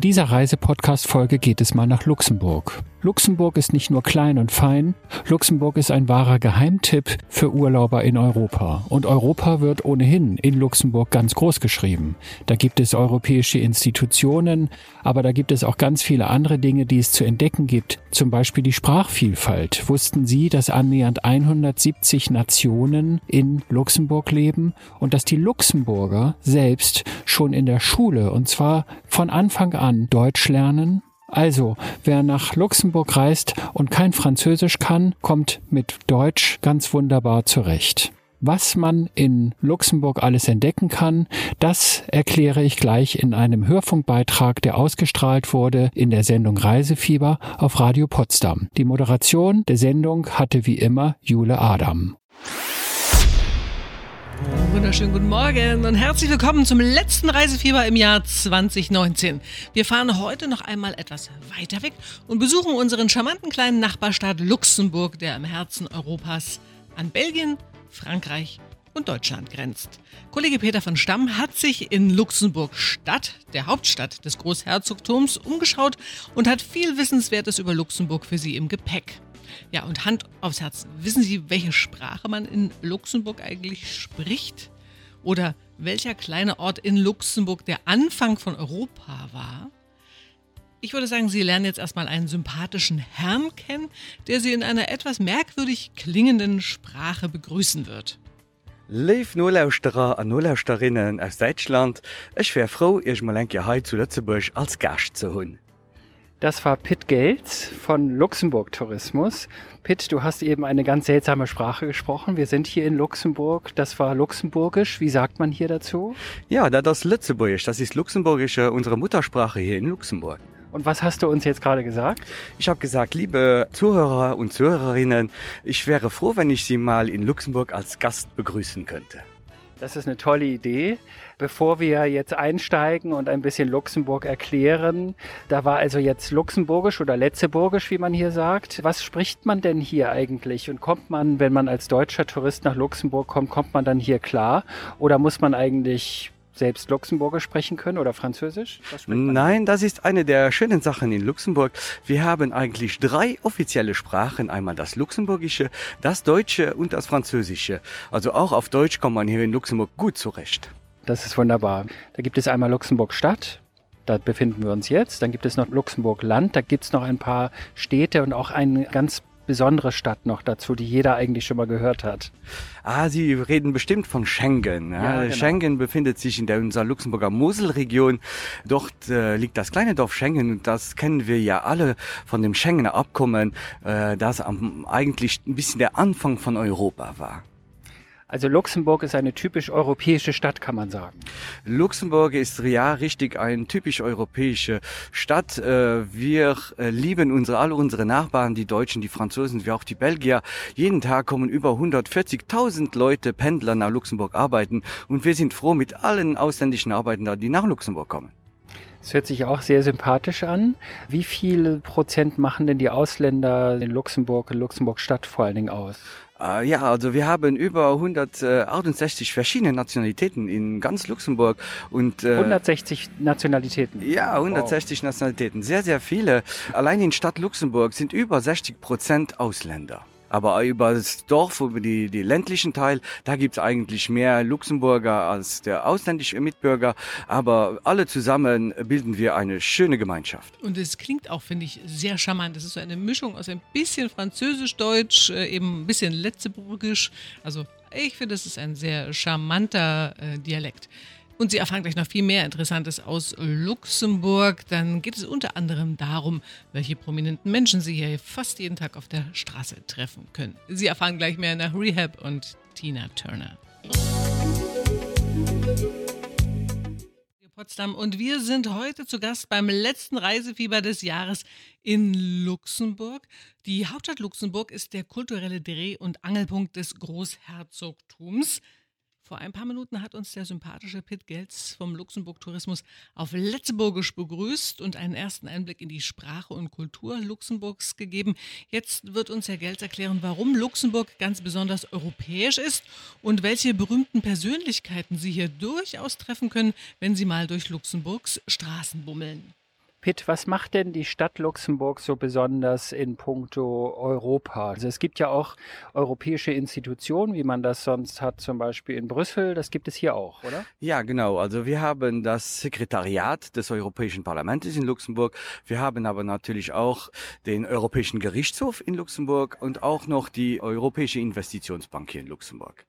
In dieser Reisepodcast-Folge geht es mal nach Luxemburg. Luxemburg ist nicht nur klein und fein, Luxemburg ist ein wahrer Geheimtipp für Urlauber in Europa. Und Europa wird ohnehin in Luxemburg ganz groß geschrieben. Da gibt es europäische Institutionen, aber da gibt es auch ganz viele andere Dinge, die es zu entdecken gibt. Zum Beispiel die Sprachvielfalt. Wussten Sie, dass annähernd 170 Nationen in Luxemburg leben und dass die Luxemburger selbst schon in der Schule, und zwar von Anfang an, Deutsch lernen? Also, wer nach Luxemburg reist und kein Französisch kann, kommt mit Deutsch ganz wunderbar zurecht. Was man in Luxemburg alles entdecken kann, das erkläre ich gleich in einem Hörfunkbeitrag, der ausgestrahlt wurde in der Sendung Reisefieber auf Radio Potsdam. Die Moderation der Sendung hatte wie immer Jule Adam. Wunderschönen guten Morgen und herzlich willkommen zum letzten Reisefieber im Jahr 2019. Wir fahren heute noch einmal etwas weiter weg und besuchen unseren charmanten kleinen Nachbarstaat Luxemburg, der im Herzen Europas an Belgien, Frankreich und Deutschland grenzt. Kollege Peter von Stamm hat sich in Luxemburg Stadt, der Hauptstadt des Großherzogtums, umgeschaut und hat viel Wissenswertes über Luxemburg für Sie im Gepäck. Ja, und Hand aufs Herz. Wissen Sie, welche Sprache man in Luxemburg eigentlich spricht? Oder welcher kleine Ort in Luxemburg der Anfang von Europa war? Ich würde sagen, Sie lernen jetzt erstmal einen sympathischen Herrn kennen, der Sie in einer etwas merkwürdig klingenden Sprache begrüßen wird. Leif Nolauusterer an Nolauusterinnen aus Deutschland, Ech wär froh, Ech mal enke Hai zu Lützeburg als Gast zu hunn. Das war Pitt Gates von Luxemburg Tourismus. Pitt, du hast eben eine ganz seltsame Sprache gesprochen. Wir sind hier in Luxemburg. Das war Luxemburgisch. Wie sagt man hier dazu? Ja, da das Lützeburgisch, das ist Luxemburgische, unsere Muttersprache hier in Luxemburg. Und was hast du uns jetzt gerade gesagt? Ich habe gesagt, liebe Zuhörer und Zuhörerinnen, ich wäre froh, wenn ich Sie mal in Luxemburg als Gast begrüßen könnte. Das ist eine tolle Idee. Bevor wir jetzt einsteigen und ein bisschen Luxemburg erklären, da war also jetzt Luxemburgisch oder Letzeburgisch, wie man hier sagt. Was spricht man denn hier eigentlich? Und kommt man, wenn man als deutscher Tourist nach Luxemburg kommt, kommt man dann hier klar? Oder muss man eigentlich selbst Luxemburgisch sprechen können oder Französisch? Nein, das ist eine der schönen Sachen in Luxemburg. Wir haben eigentlich drei offizielle Sprachen. Einmal das Luxemburgische, das Deutsche und das Französische. Also auch auf Deutsch kommt man hier in Luxemburg gut zurecht. Das ist wunderbar. Da gibt es einmal Luxemburg Stadt. Da befinden wir uns jetzt. Dann gibt es noch Luxemburg Land. Da gibt es noch ein paar Städte und auch eine ganz besondere Stadt noch dazu, die jeder eigentlich schon mal gehört hat. Ah, Sie reden bestimmt von Schengen. Ja, genau. Schengen befindet sich in der unserer Luxemburger Moselregion. Dort äh, liegt das kleine Dorf Schengen das kennen wir ja alle von dem Schengener Abkommen, äh, das am, eigentlich ein bisschen der Anfang von Europa war. Also Luxemburg ist eine typisch europäische Stadt, kann man sagen. Luxemburg ist ja richtig eine typisch europäische Stadt. Äh, wir äh, lieben unsere, alle unsere Nachbarn, die Deutschen, die Franzosen, wie auch die Belgier. Jeden Tag kommen über 140.000 Leute, Pendler nach Luxemburg arbeiten und wir sind froh mit allen ausländischen Arbeitern, die nach Luxemburg kommen. Es hört sich auch sehr sympathisch an. Wie viel Prozent machen denn die Ausländer in Luxemburg, in Luxemburg Stadt vor allen Dingen aus? Uh, ja, also wir haben über 168 verschiedene Nationalitäten in ganz Luxemburg und äh, 160 Nationalitäten. Ja, 160 wow. Nationalitäten, sehr sehr viele. Allein in Stadt Luxemburg sind über 60 Prozent Ausländer. Aber über das Dorf, über die, die ländlichen Teil, da gibt es eigentlich mehr Luxemburger als der ausländische Mitbürger. Aber alle zusammen bilden wir eine schöne Gemeinschaft. Und es klingt auch, finde ich, sehr charmant. Das ist so eine Mischung aus ein bisschen Französisch-Deutsch, äh, eben ein bisschen Letzeburgisch. Also ich finde, es ist ein sehr charmanter äh, Dialekt. Und Sie erfahren gleich noch viel mehr Interessantes aus Luxemburg. Dann geht es unter anderem darum, welche prominenten Menschen Sie hier fast jeden Tag auf der Straße treffen können. Sie erfahren gleich mehr nach Rehab und Tina Turner. Potsdam und wir sind heute zu Gast beim letzten Reisefieber des Jahres in Luxemburg. Die Hauptstadt Luxemburg ist der kulturelle Dreh- und Angelpunkt des Großherzogtums. Vor ein paar Minuten hat uns der sympathische Pitt Gelz vom Luxemburg Tourismus auf Letzeburgisch begrüßt und einen ersten Einblick in die Sprache und Kultur Luxemburgs gegeben. Jetzt wird uns Herr Gelz erklären, warum Luxemburg ganz besonders europäisch ist und welche berühmten Persönlichkeiten Sie hier durchaus treffen können, wenn Sie mal durch Luxemburgs Straßen bummeln. Pitt, was macht denn die Stadt Luxemburg so besonders in puncto Europa? Also es gibt ja auch europäische Institutionen, wie man das sonst hat, zum Beispiel in Brüssel. Das gibt es hier auch, oder? Ja, genau. Also wir haben das Sekretariat des Europäischen Parlaments in Luxemburg. Wir haben aber natürlich auch den Europäischen Gerichtshof in Luxemburg und auch noch die Europäische Investitionsbank hier in Luxemburg.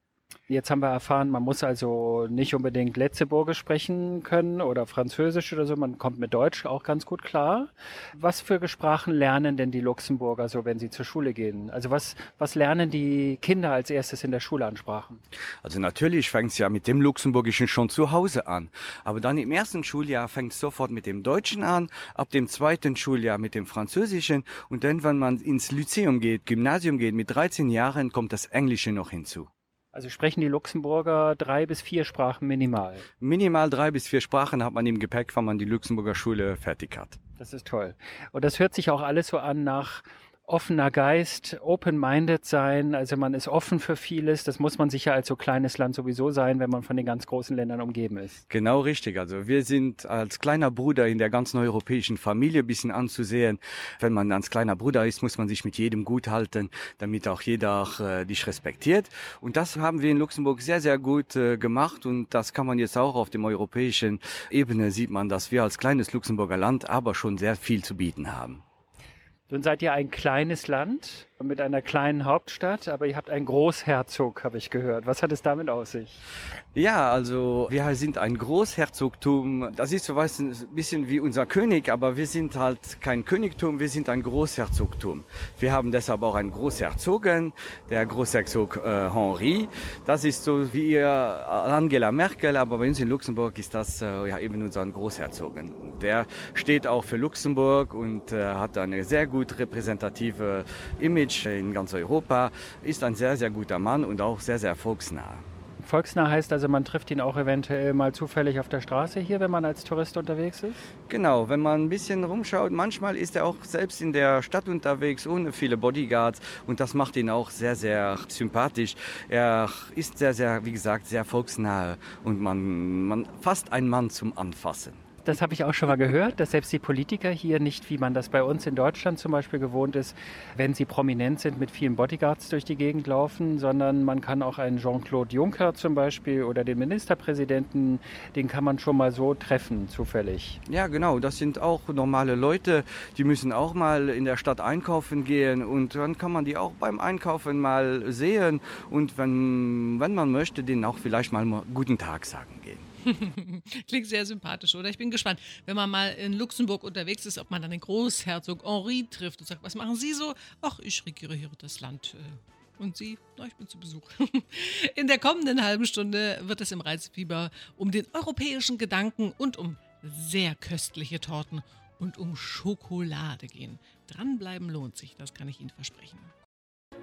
Jetzt haben wir erfahren, man muss also nicht unbedingt Letzeburgisch sprechen können oder Französisch oder so. Man kommt mit Deutsch auch ganz gut klar. Was für Sprachen lernen denn die Luxemburger so, wenn sie zur Schule gehen? Also was, was lernen die Kinder als erstes in der Schule an Sprachen? Also natürlich fängt es ja mit dem Luxemburgischen schon zu Hause an. Aber dann im ersten Schuljahr fängt es sofort mit dem Deutschen an, ab dem zweiten Schuljahr mit dem Französischen und dann, wenn man ins Lyzeum geht, Gymnasium geht, mit 13 Jahren kommt das Englische noch hinzu. Also sprechen die Luxemburger drei bis vier Sprachen minimal. Minimal drei bis vier Sprachen hat man im Gepäck, wenn man die Luxemburger Schule fertig hat. Das ist toll. Und das hört sich auch alles so an nach offener Geist, open-minded sein. Also man ist offen für vieles. Das muss man sicher als so kleines Land sowieso sein, wenn man von den ganz großen Ländern umgeben ist. Genau richtig. Also wir sind als kleiner Bruder in der ganzen europäischen Familie bisschen anzusehen. Wenn man als kleiner Bruder ist, muss man sich mit jedem gut halten, damit auch jeder auch, äh, dich respektiert. Und das haben wir in Luxemburg sehr, sehr gut äh, gemacht. Und das kann man jetzt auch auf dem europäischen Ebene sieht man, dass wir als kleines Luxemburger Land aber schon sehr viel zu bieten haben. Nun seid ihr ein kleines Land mit einer kleinen Hauptstadt, aber ihr habt einen Großherzog, habe ich gehört. Was hat es damit aus sich? Ja, also wir sind ein Großherzogtum. Das ist so was ein bisschen wie unser König, aber wir sind halt kein Königtum, wir sind ein Großherzogtum. Wir haben deshalb auch einen Großherzogen, der Großherzog äh, Henri. Das ist so wie ihr Angela Merkel, aber bei uns in Luxemburg ist das äh, ja eben unser Großherzogen. Der steht auch für Luxemburg und äh, hat eine sehr gut repräsentative Image Deutsch in ganz Europa, ist ein sehr, sehr guter Mann und auch sehr, sehr volksnah. Volksnah heißt also, man trifft ihn auch eventuell mal zufällig auf der Straße hier, wenn man als Tourist unterwegs ist? Genau, wenn man ein bisschen rumschaut, manchmal ist er auch selbst in der Stadt unterwegs, ohne viele Bodyguards und das macht ihn auch sehr, sehr sympathisch. Er ist sehr, sehr, wie gesagt, sehr volksnah und man, man fast ein Mann zum Anfassen. Das habe ich auch schon mal gehört, dass selbst die Politiker hier nicht, wie man das bei uns in Deutschland zum Beispiel gewohnt ist, wenn sie prominent sind, mit vielen Bodyguards durch die Gegend laufen, sondern man kann auch einen Jean-Claude Juncker zum Beispiel oder den Ministerpräsidenten, den kann man schon mal so treffen, zufällig. Ja, genau. Das sind auch normale Leute, die müssen auch mal in der Stadt einkaufen gehen und dann kann man die auch beim Einkaufen mal sehen und wenn, wenn man möchte, denen auch vielleicht mal guten Tag sagen gehen. Klingt sehr sympathisch, oder? Ich bin gespannt, wenn man mal in Luxemburg unterwegs ist, ob man dann den Großherzog Henri trifft und sagt, was machen Sie so? Ach, ich regiere hier das Land. Äh, und Sie? Na, ich bin zu Besuch. In der kommenden halben Stunde wird es im Reizfieber um den europäischen Gedanken und um sehr köstliche Torten und um Schokolade gehen. Dranbleiben lohnt sich, das kann ich Ihnen versprechen.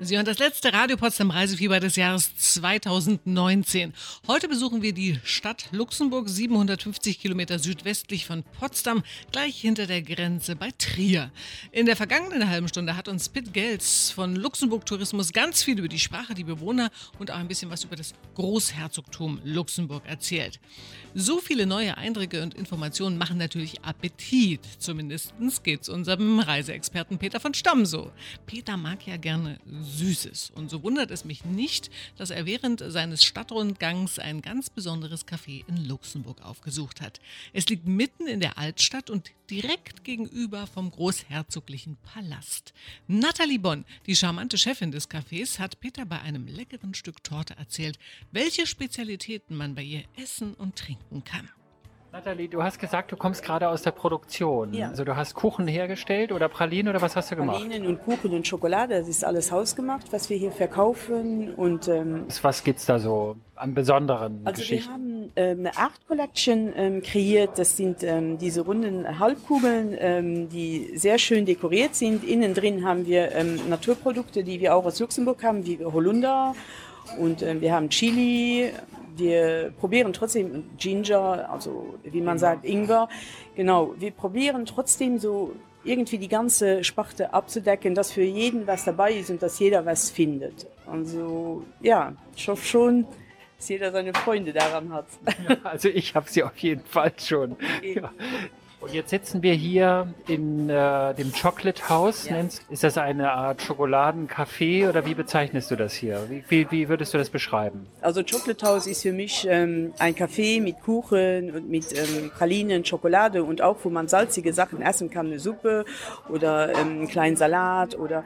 Sie hören das letzte Radio Potsdam Reisefieber des Jahres 2019. Heute besuchen wir die Stadt Luxemburg, 750 Kilometer südwestlich von Potsdam, gleich hinter der Grenze bei Trier. In der vergangenen halben Stunde hat uns Pitt Gels von Luxemburg Tourismus ganz viel über die Sprache, die Bewohner und auch ein bisschen was über das Großherzogtum Luxemburg erzählt. So viele neue Eindrücke und Informationen machen natürlich Appetit. Zumindest geht es unserem Reiseexperten Peter von Stamm so. Peter mag ja gerne Süßes. Und so wundert es mich nicht, dass er während seines Stadtrundgangs ein ganz besonderes Café in Luxemburg aufgesucht hat. Es liegt mitten in der Altstadt und direkt gegenüber vom großherzoglichen Palast. Nathalie Bonn, die charmante Chefin des Cafés, hat Peter bei einem leckeren Stück Torte erzählt, welche Spezialitäten man bei ihr essen und trinken kann. Nathalie, du hast gesagt, du kommst gerade aus der Produktion. Ja. Also du hast Kuchen hergestellt oder Pralinen oder was hast du gemacht? Pralinen und Kuchen und Schokolade, das ist alles hausgemacht, was wir hier verkaufen. Und, ähm, was gibt's da so an besonderen also Geschichten? wir haben ähm, eine Art Collection ähm, kreiert. Das sind ähm, diese runden Halbkugeln, ähm, die sehr schön dekoriert sind. Innen drin haben wir ähm, Naturprodukte, die wir auch aus Luxemburg haben, wie Holunder. Und ähm, wir haben Chili, wir probieren trotzdem Ginger, also wie man sagt Ingwer. Genau, wir probieren trotzdem so irgendwie die ganze Sparte abzudecken, dass für jeden was dabei ist und dass jeder was findet. Also ja, ich hoffe schon, dass jeder seine Freunde daran hat. Ja, also ich habe sie auf jeden Fall schon. Ja. Und jetzt sitzen wir hier in äh, dem Chocolate House. Ja. Ist das eine Art Schokoladencafé oder wie bezeichnest du das hier? Wie, wie, wie, würdest du das beschreiben? Also Chocolate House ist für mich ähm, ein Café mit Kuchen und mit ähm, Pralinen, Schokolade und auch, wo man salzige Sachen essen kann, eine Suppe oder ähm, einen kleinen Salat oder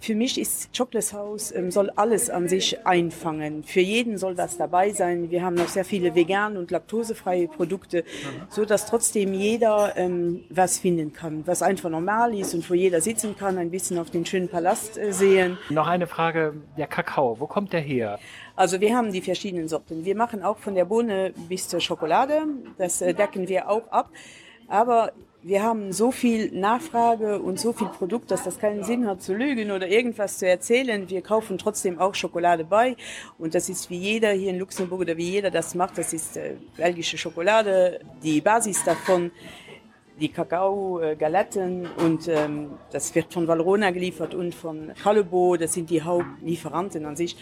für mich ist Chocolate House ähm, soll alles an sich einfangen. Für jeden soll was dabei sein. Wir haben noch sehr viele vegan und laktosefreie Produkte, mhm. so dass trotzdem jeder ähm, was finden kann, was einfach normal ist und wo jeder sitzen kann, ein bisschen auf den schönen Palast äh, sehen. Noch eine Frage: Der Kakao, wo kommt der her? Also wir haben die verschiedenen Sorten. Wir machen auch von der Bohne bis zur Schokolade. Das äh, decken wir auch ab. Aber wir haben so viel Nachfrage und so viel Produkt, dass das keinen Sinn hat zu lügen oder irgendwas zu erzählen. Wir kaufen trotzdem auch Schokolade bei und das ist wie jeder hier in Luxemburg oder wie jeder das macht. Das ist äh, belgische Schokolade. Die Basis davon die Kakao, äh, Galetten und ähm, das wird von Valrona geliefert und von Calebo, das sind die Hauptlieferanten an sich.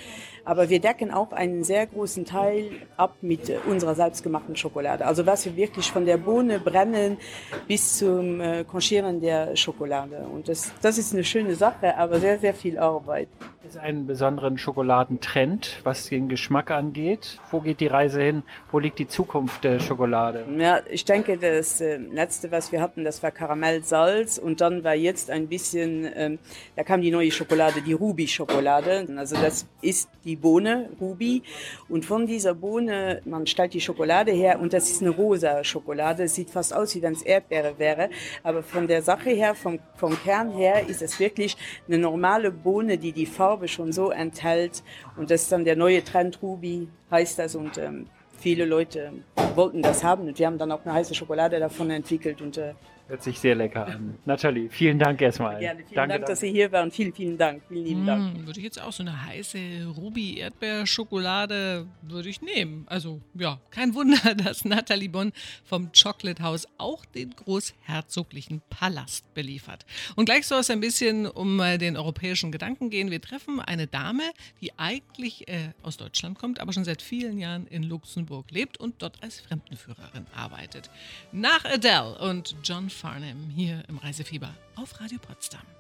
Aber wir decken auch einen sehr großen Teil ab mit äh, unserer selbstgemachten Schokolade. Also was wir wirklich von der Bohne brennen bis zum äh, Conchieren der Schokolade. Und das, das ist eine schöne Sache, aber sehr, sehr viel Arbeit. Es einen besonderen Schokoladentrend, was den Geschmack angeht. Wo geht die Reise hin? Wo liegt die Zukunft der Schokolade? Ja, ich denke, das äh, letzte, was wir hatten, das war Karamellsalz und dann war jetzt ein bisschen, ähm, da kam die neue Schokolade, die Ruby-Schokolade. Also das ist die Bohne, Ruby. Und von dieser Bohne, man stellt die Schokolade her und das ist eine rosa Schokolade. Sieht fast aus, wie wenn es Erdbeere wäre. Aber von der Sache her, vom, vom Kern her, ist es wirklich eine normale Bohne, die die Farbe schon so enthält. Und das ist dann der neue Trend Ruby, heißt das. Und ähm, viele Leute wollten das haben. Und wir haben dann auch eine heiße Schokolade davon entwickelt. Und äh, Hört sich sehr lecker an. Nathalie, vielen Dank erstmal. Gerne, vielen Danke, Dank, dass Sie hier waren. Vielen, vielen Dank. Vielen lieben Dank. Mm, würde ich jetzt auch so eine heiße Ruby-Erdbeerschokolade würde ich nehmen. Also ja, kein Wunder, dass Nathalie Bonn vom Chocolate House auch den großherzoglichen Palast beliefert. Und gleich soll es ein bisschen um den europäischen Gedanken gehen. Wir treffen eine Dame, die eigentlich äh, aus Deutschland kommt, aber schon seit vielen Jahren in Luxemburg lebt und dort als Fremdenführerin arbeitet. Nach Adele und John Farnham hier im Reisefieber auf Radio Potsdam.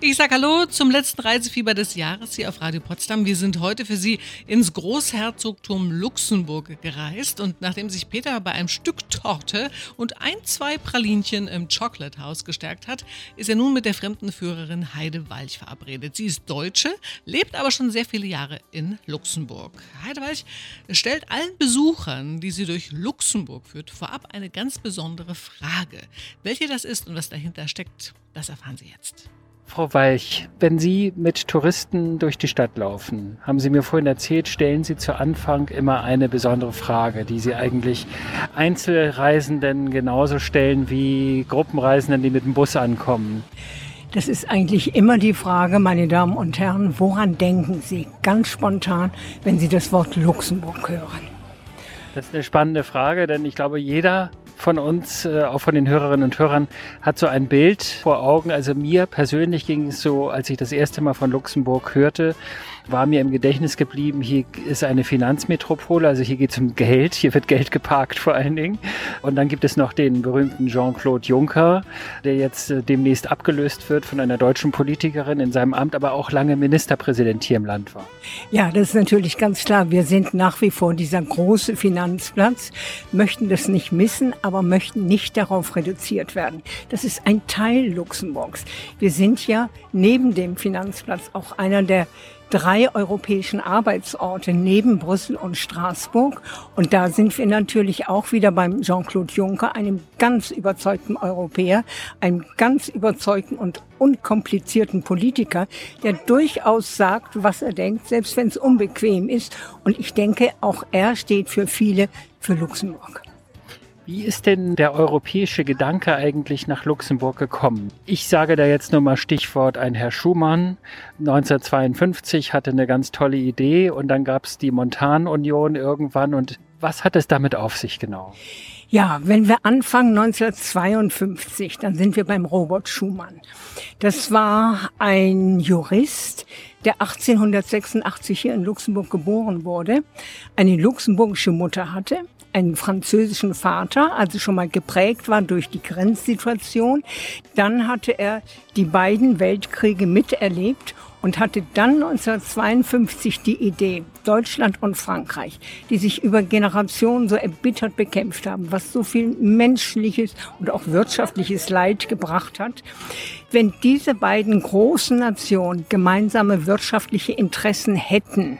Ich sage Hallo zum letzten Reisefieber des Jahres hier auf Radio Potsdam. Wir sind heute für Sie ins Großherzogtum Luxemburg gereist und nachdem sich Peter bei einem Stück Torte und ein, zwei Pralinchen im Chocolate House gestärkt hat, ist er nun mit der Fremdenführerin Heide Walch verabredet. Sie ist Deutsche, lebt aber schon sehr viele Jahre in Luxemburg. Heide Walch stellt allen Besuchern, die sie durch Luxemburg führt, vorab eine ganz besondere Frage. Welche das ist und was dahinter steckt, das erfahren Sie jetzt. Frau Walch, wenn Sie mit Touristen durch die Stadt laufen, haben Sie mir vorhin erzählt, stellen Sie zu Anfang immer eine besondere Frage, die Sie eigentlich Einzelreisenden genauso stellen wie Gruppenreisenden, die mit dem Bus ankommen. Das ist eigentlich immer die Frage, meine Damen und Herren, woran denken Sie ganz spontan, wenn Sie das Wort Luxemburg hören? Das ist eine spannende Frage, denn ich glaube, jeder von uns, äh, auch von den Hörerinnen und Hörern, hat so ein Bild vor Augen. Also mir persönlich ging es so, als ich das erste Mal von Luxemburg hörte, war mir im Gedächtnis geblieben, hier ist eine Finanzmetropole, also hier geht es um Geld, hier wird Geld geparkt vor allen Dingen. Und dann gibt es noch den berühmten Jean-Claude Juncker, der jetzt äh, demnächst abgelöst wird von einer deutschen Politikerin in seinem Amt, aber auch lange Ministerpräsident hier im Land war. Ja, das ist natürlich ganz klar. Wir sind nach wie vor dieser große Finanzplatz, möchten das nicht missen, aber möchten nicht darauf reduziert werden. Das ist ein Teil Luxemburgs. Wir sind ja neben dem Finanzplatz auch einer der drei europäischen Arbeitsorte neben Brüssel und Straßburg. Und da sind wir natürlich auch wieder beim Jean-Claude Juncker, einem ganz überzeugten Europäer, einem ganz überzeugten und unkomplizierten Politiker, der durchaus sagt, was er denkt, selbst wenn es unbequem ist. Und ich denke, auch er steht für viele für Luxemburg. Wie ist denn der europäische Gedanke eigentlich nach Luxemburg gekommen? Ich sage da jetzt nur mal Stichwort ein Herr Schumann. 1952 hatte eine ganz tolle Idee und dann gab es die Montanunion irgendwann. Und was hat es damit auf sich genau? Ja, wenn wir anfangen 1952, dann sind wir beim Robert Schumann. Das war ein Jurist, der 1886 hier in Luxemburg geboren wurde, eine luxemburgische Mutter hatte einen französischen Vater, also schon mal geprägt war durch die Grenzsituation. Dann hatte er die beiden Weltkriege miterlebt und hatte dann 1952 die Idee, Deutschland und Frankreich, die sich über Generationen so erbittert bekämpft haben, was so viel menschliches und auch wirtschaftliches Leid gebracht hat. Wenn diese beiden großen Nationen gemeinsame wirtschaftliche Interessen hätten,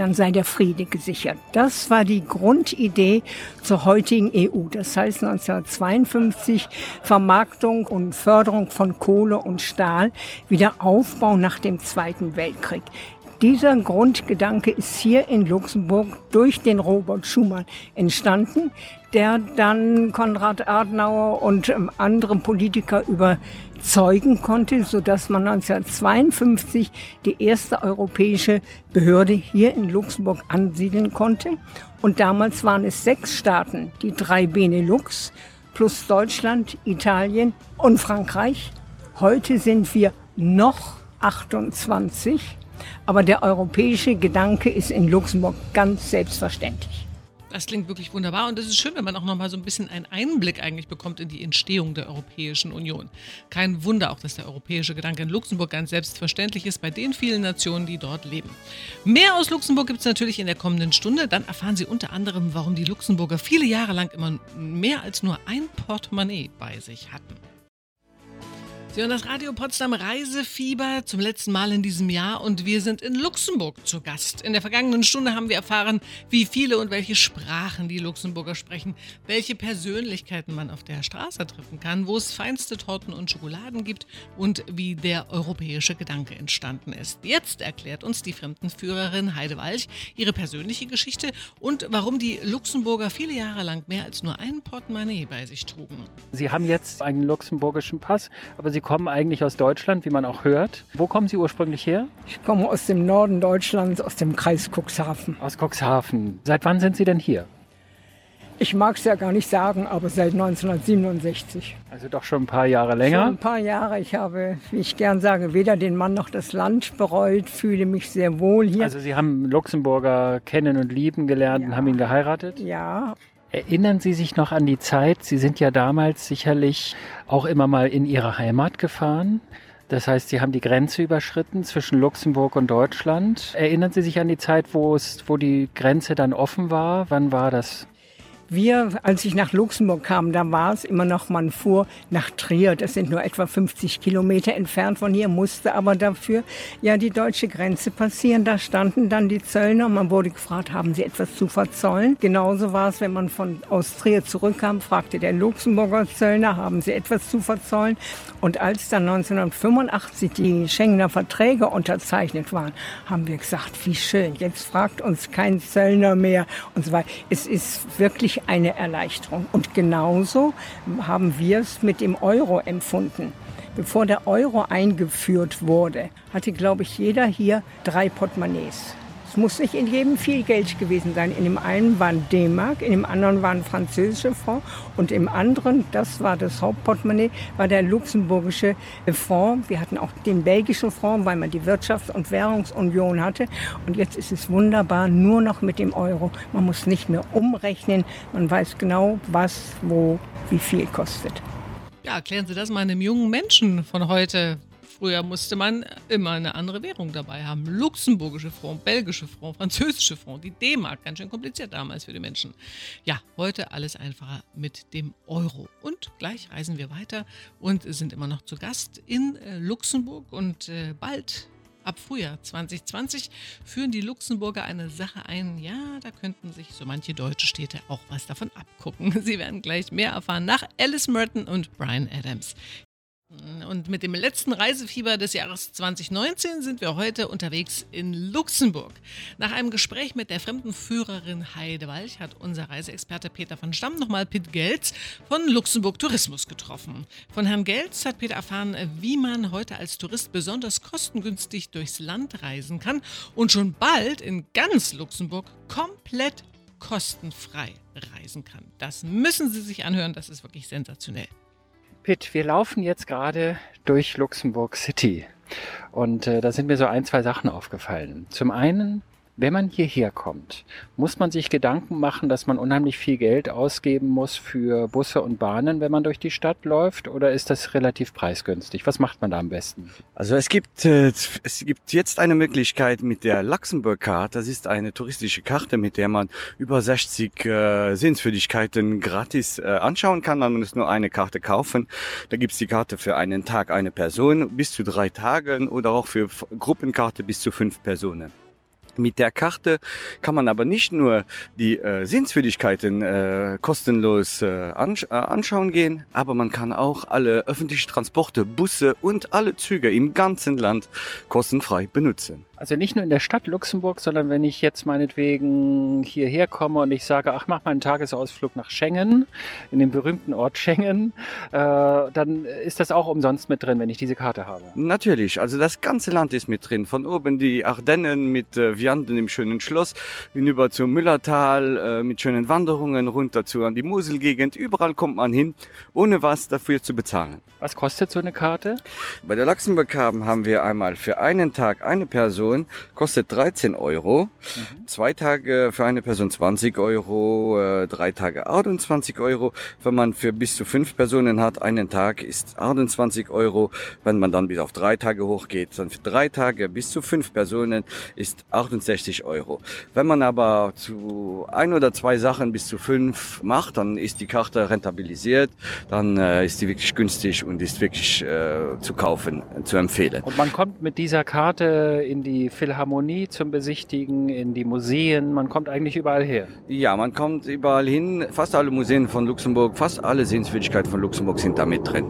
dann sei der Friede gesichert. Das war die Grundidee zur heutigen EU. Das heißt 1952 Vermarktung und Förderung von Kohle und Stahl, Wiederaufbau nach dem Zweiten Weltkrieg. Dieser Grundgedanke ist hier in Luxemburg durch den Robert Schumann entstanden, der dann Konrad Adenauer und ähm, andere Politiker überzeugen konnte, so dass man 1952 die erste europäische Behörde hier in Luxemburg ansiedeln konnte. Und damals waren es sechs Staaten, die drei Benelux plus Deutschland, Italien und Frankreich. Heute sind wir noch 28 aber der europäische Gedanke ist in Luxemburg ganz selbstverständlich. Das klingt wirklich wunderbar und es ist schön, wenn man auch noch mal so ein bisschen einen Einblick eigentlich bekommt in die Entstehung der Europäischen Union. Kein Wunder auch, dass der europäische Gedanke in Luxemburg ganz selbstverständlich ist bei den vielen Nationen, die dort leben. Mehr aus Luxemburg gibt es natürlich in der kommenden Stunde. Dann erfahren Sie unter anderem, warum die Luxemburger viele Jahre lang immer mehr als nur ein Portemonnaie bei sich hatten. Sie hören das Radio Potsdam Reisefieber zum letzten Mal in diesem Jahr und wir sind in Luxemburg zu Gast. In der vergangenen Stunde haben wir erfahren, wie viele und welche Sprachen die Luxemburger sprechen, welche Persönlichkeiten man auf der Straße treffen kann, wo es feinste Torten und Schokoladen gibt und wie der europäische Gedanke entstanden ist. Jetzt erklärt uns die Fremdenführerin Heide Walch ihre persönliche Geschichte und warum die Luxemburger viele Jahre lang mehr als nur ein Portemonnaie bei sich trugen. Sie haben jetzt einen luxemburgischen Pass, aber Sie Sie kommen eigentlich aus Deutschland, wie man auch hört. Wo kommen Sie ursprünglich her? Ich komme aus dem Norden Deutschlands, aus dem Kreis Cuxhaven. Aus Cuxhaven. Seit wann sind Sie denn hier? Ich mag es ja gar nicht sagen, aber seit 1967. Also doch schon ein paar Jahre länger? Schon ein paar Jahre. Ich habe, wie ich gern sage, weder den Mann noch das Land bereut, fühle mich sehr wohl hier. Also Sie haben Luxemburger kennen und lieben gelernt ja. und haben ihn geheiratet? Ja, Erinnern Sie sich noch an die Zeit? Sie sind ja damals sicherlich auch immer mal in Ihre Heimat gefahren. Das heißt, Sie haben die Grenze überschritten zwischen Luxemburg und Deutschland. Erinnern Sie sich an die Zeit, wo es, wo die Grenze dann offen war? Wann war das? Wir, als ich nach Luxemburg kam, da war es immer noch, man fuhr nach Trier. Das sind nur etwa 50 Kilometer entfernt von hier, musste aber dafür ja die deutsche Grenze passieren. Da standen dann die Zöllner und man wurde gefragt, haben sie etwas zu verzollen? Genauso war es, wenn man von aus Trier zurückkam, fragte der Luxemburger Zöllner, haben sie etwas zu verzollen? Und als dann 1985 die Schengener Verträge unterzeichnet waren, haben wir gesagt, wie schön, jetzt fragt uns kein Zöllner mehr und so weiter. Es ist wirklich eine Erleichterung. Und genauso haben wir es mit dem Euro empfunden. Bevor der Euro eingeführt wurde, hatte, glaube ich, jeder hier drei Portemonnaies. Es muss nicht in jedem viel Geld gewesen sein. In dem einen waren D-Mark, in dem anderen waren französische Fonds und im anderen, das war das Hauptportemonnaie, war der luxemburgische Fonds. Wir hatten auch den belgischen Fonds, weil man die Wirtschafts- und Währungsunion hatte. Und jetzt ist es wunderbar, nur noch mit dem Euro. Man muss nicht mehr umrechnen. Man weiß genau, was, wo, wie viel kostet. Ja, erklären Sie das mal einem jungen Menschen von heute. Früher musste man immer eine andere Währung dabei haben. Luxemburgische Franc, belgische Franc, französische Franc, die D-Mark. Ganz schön kompliziert damals für die Menschen. Ja, heute alles einfacher mit dem Euro. Und gleich reisen wir weiter und sind immer noch zu Gast in äh, Luxemburg und äh, bald Ab Frühjahr 2020 führen die Luxemburger eine Sache ein. Ja, da könnten sich so manche deutsche Städte auch was davon abgucken. Sie werden gleich mehr erfahren nach Alice Merton und Brian Adams. Und mit dem letzten Reisefieber des Jahres 2019 sind wir heute unterwegs in Luxemburg. Nach einem Gespräch mit der Fremdenführerin Heide Walch hat unser Reiseexperte Peter von Stamm nochmal Pitt Gelz von Luxemburg Tourismus getroffen. Von Herrn Gelz hat Peter erfahren, wie man heute als Tourist besonders kostengünstig durchs Land reisen kann und schon bald in ganz Luxemburg komplett kostenfrei reisen kann. Das müssen Sie sich anhören, das ist wirklich sensationell. Pitt, wir laufen jetzt gerade durch Luxemburg City. Und äh, da sind mir so ein, zwei Sachen aufgefallen. Zum einen Wenn man hierher kommt, muss man sich Gedanken machen, dass man unheimlich viel Geld ausgeben muss für Busse und Bahnen, wenn man durch die Stadt läuft? Oder ist das relativ preisgünstig? Was macht man da am besten? Also es gibt, äh, es gibt jetzt eine Möglichkeit mit der Luxemburg Card. Das ist eine touristische Karte, mit der man über 60 äh, Sehenswürdigkeiten gratis äh, anschauen kann. Man muss nur eine Karte kaufen. Da gibt's die Karte für einen Tag eine Person bis zu drei Tagen oder auch für Gruppenkarte bis zu fünf Personen. Mit der Karte kann man aber nicht nur die äh, Sehenswürdigkeiten äh, kostenlos äh, ansch äh, anschauen gehen, aber man kann auch alle öffentlichen Transporte, Busse und alle Züge im ganzen Land kostenfrei benutzen. Also nicht nur in der Stadt Luxemburg, sondern wenn ich jetzt meinetwegen hierher komme und ich sage, ach, mach mal einen Tagesausflug nach Schengen, in den berühmten Ort Schengen, äh, dann ist das auch umsonst mit drin, wenn ich diese Karte habe. Natürlich, also das ganze Land ist mit drin. Von oben die Ardennen mit äh, Vianden im schönen Schloss, hinüber zum Müllertal äh, mit schönen Wanderungen, runter zu an die Moselgegend. Überall kommt man hin, ohne was dafür zu bezahlen. Was kostet so eine Karte? Bei der Luxemburg haben wir einmal für einen Tag eine Person Person kostet 13 Euro. Mhm. Zwei Tage für eine Person 20 Euro, äh, drei Tage 28 Euro. Wenn man für bis zu fünf Personen hat, einen Tag ist 28 Euro. Wenn man dann bis auf drei Tage hochgeht, dann für drei Tage bis zu fünf Personen ist 68 Euro. Wenn man aber zu ein oder zwei Sachen bis zu fünf macht, dann ist die Karte rentabilisiert, dann äh, ist die wirklich günstig und ist wirklich äh, zu kaufen, zu empfehlen. Und man kommt mit dieser Karte in die Philharmonie zum Besichtigen, in die Museen. Man kommt eigentlich überall her. Ja, man kommt überall hin. Fast alle Museen von Luxemburg, fast alle Sehenswürdigkeiten von Luxemburg sind da mit drin.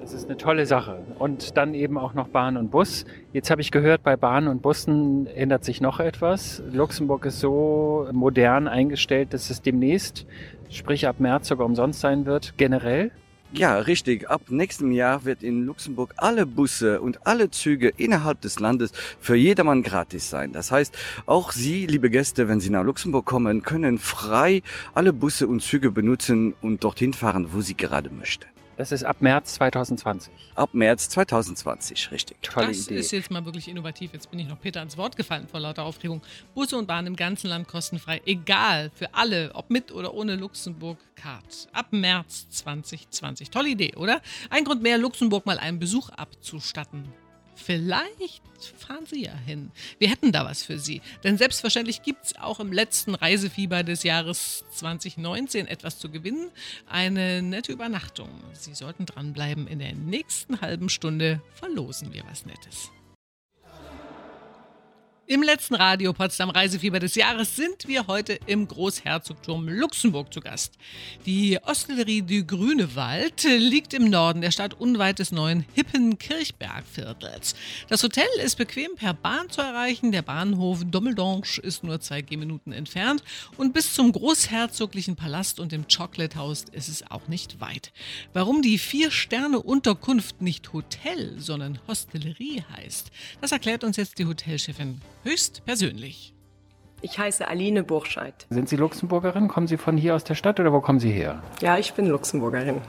Das ist eine tolle Sache. Und dann eben auch noch Bahn und Bus. Jetzt habe ich gehört, bei Bahn und Bussen ändert sich noch etwas. Luxemburg ist so modern eingestellt, dass es demnächst, sprich ab März sogar umsonst sein wird, generell. Ja, richtig. Ab nächstem Jahr wird in Luxemburg alle Busse und alle Züge innerhalb des Landes für jedermann gratis sein. Das heißt, auch Sie, liebe Gäste, wenn Sie nach Luxemburg kommen, können frei alle Busse und Züge benutzen und dorthin fahren, wo Sie gerade möchten. Das ist ab März 2020. Ab März 2020, richtig. Tolle das Idee. ist jetzt mal wirklich innovativ. Jetzt bin ich noch Peter ans Wort gefallen vor lauter Aufregung. Busse und Bahnen im ganzen Land kostenfrei. Egal, für alle, ob mit oder ohne Luxemburg-Card. Ab März 2020. Tolle Idee, oder? Ein Grund mehr, Luxemburg mal einen Besuch abzustatten. Vielleicht fahren Sie ja hin. Wir hätten da was für Sie. Denn selbstverständlich gibt es auch im letzten Reisefieber des Jahres 2019 etwas zu gewinnen. Eine nette Übernachtung. Sie sollten dranbleiben. In der nächsten halben Stunde verlosen wir was Nettes. Im letzten Radio Potsdam Reisefieber des Jahres sind wir heute im Großherzogtum Luxemburg zu Gast. Die Hostellerie du Grünewald liegt im Norden der Stadt unweit des neuen hippen Kirchbergviertels. Das Hotel ist bequem per Bahn zu erreichen. Der Bahnhof Dommeldange ist nur zwei Gehminuten entfernt und bis zum Großherzoglichen Palast und dem Chocolate House ist es auch nicht weit. Warum die Vier-Sterne-Unterkunft nicht Hotel, sondern Hostellerie heißt, das erklärt uns jetzt die Hotelchefin höchst persönlich. Ich heiße Aline Burscheid. Sind Sie Luxemburgerin? Kommen Sie von hier aus der Stadt oder wo kommen Sie her? Ja, ich bin Luxemburgerin.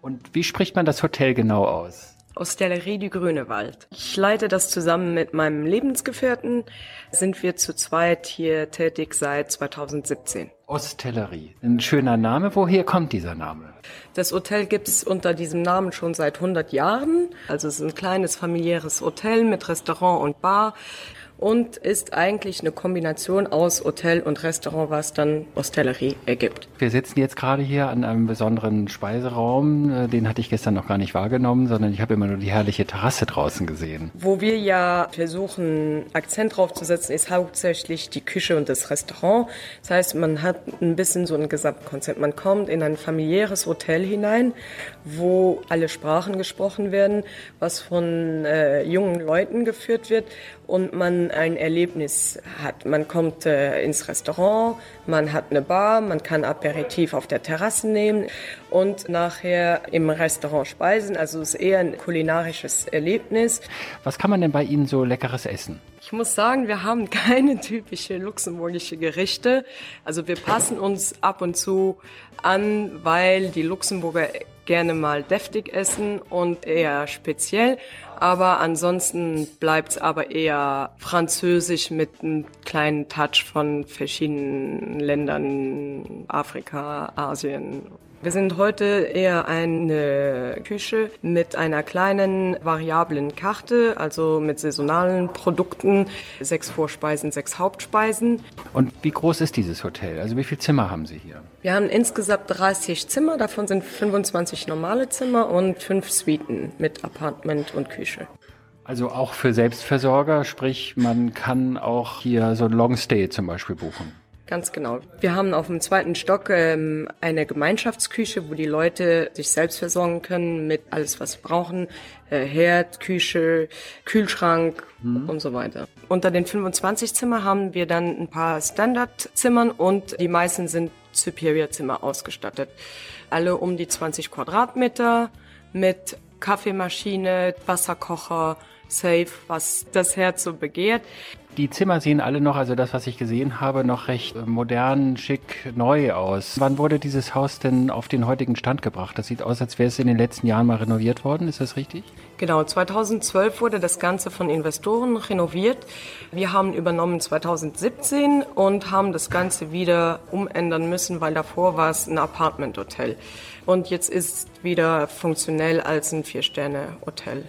Und wie spricht man das Hotel genau aus? Hostellerie du Grünewald. Ich leite das zusammen mit meinem Lebensgefährten. Sind wir zu zweit hier tätig seit 2017. Hostellerie. Ein schöner Name. Woher kommt dieser Name? Das Hotel gibt es unter diesem Namen schon seit 100 Jahren. Also es ist ein kleines familiäres Hotel mit Restaurant und Bar und ist eigentlich eine Kombination aus Hotel und Restaurant, was dann Hostellerie ergibt. Wir sitzen jetzt gerade hier an einem besonderen Speiseraum. Äh, den hatte ich gestern noch gar nicht wahrgenommen, sondern ich habe immer nur die herrliche Terrasse draußen gesehen. Wo wir ja versuchen, Akzent drauf zu setzen, ist hauptsächlich die Küche und das Restaurant. Das heißt, man hat ein bisschen so ein Gesamtkonzept. Man kommt in ein familiäres Hotel hinein, wo alle Sprachen gesprochen werden, was von äh, jungen Leuten geführt wird und man ein Erlebnis hat. Man kommt äh, ins Restaurant, man hat eine Bar, man kann Aperitif auf der Terrasse nehmen und nachher im Restaurant speisen. Also es ist eher ein kulinarisches Erlebnis. Was kann man denn bei Ihnen so leckeres essen? Ich muss sagen, wir haben keine typische luxemburgische Gerichte. Also wir passen uns ab und zu an, weil die Luxemburger gerne mal deftig essen und eher speziell. Aber ansonsten bleibt es aber eher französisch mit einem kleinen Touch von verschiedenen Ländern, Afrika, Asien. Wir sind heute eher eine Küche mit einer kleinen variablen Karte, also mit saisonalen Produkten, sechs Vorspeisen, sechs Hauptspeisen. Und wie groß ist dieses Hotel? Also wie viele Zimmer haben Sie hier? Wir haben insgesamt 30 Zimmer, davon sind 25 normale Zimmer und fünf Suiten mit Apartment und Küche. Also auch für Selbstversorger, sprich man kann auch hier so ein Long Stay zum Beispiel buchen. Ganz genau. Wir haben auf dem zweiten Stock ähm, eine Gemeinschaftsküche, wo die Leute sich selbst versorgen können mit alles, was sie brauchen. Äh, Herd, Küche, Kühlschrank mhm. und so weiter. Unter den 25 Zimmer haben wir dann ein paar Standardzimmern und die meisten sind Superior-Zimmer ausgestattet. Alle um die 20 Quadratmeter mit Kaffeemaschine, Wasserkocher, Safe, was das Herz so begehrt. Die Zimmer sehen alle noch, also das, was ich gesehen habe, noch recht modern, schick, neu aus. Wann wurde dieses Haus denn auf den heutigen Stand gebracht? Das sieht aus, als wäre es in den letzten Jahren mal renoviert worden. Ist das richtig? Genau, 2012 wurde das Ganze von Investoren renoviert. Wir haben übernommen 2017 und haben das Ganze wieder umändern müssen, weil davor war es ein Apartment-Hotel. Und jetzt ist wieder funktionell als ein Vier-Sterne-Hotel.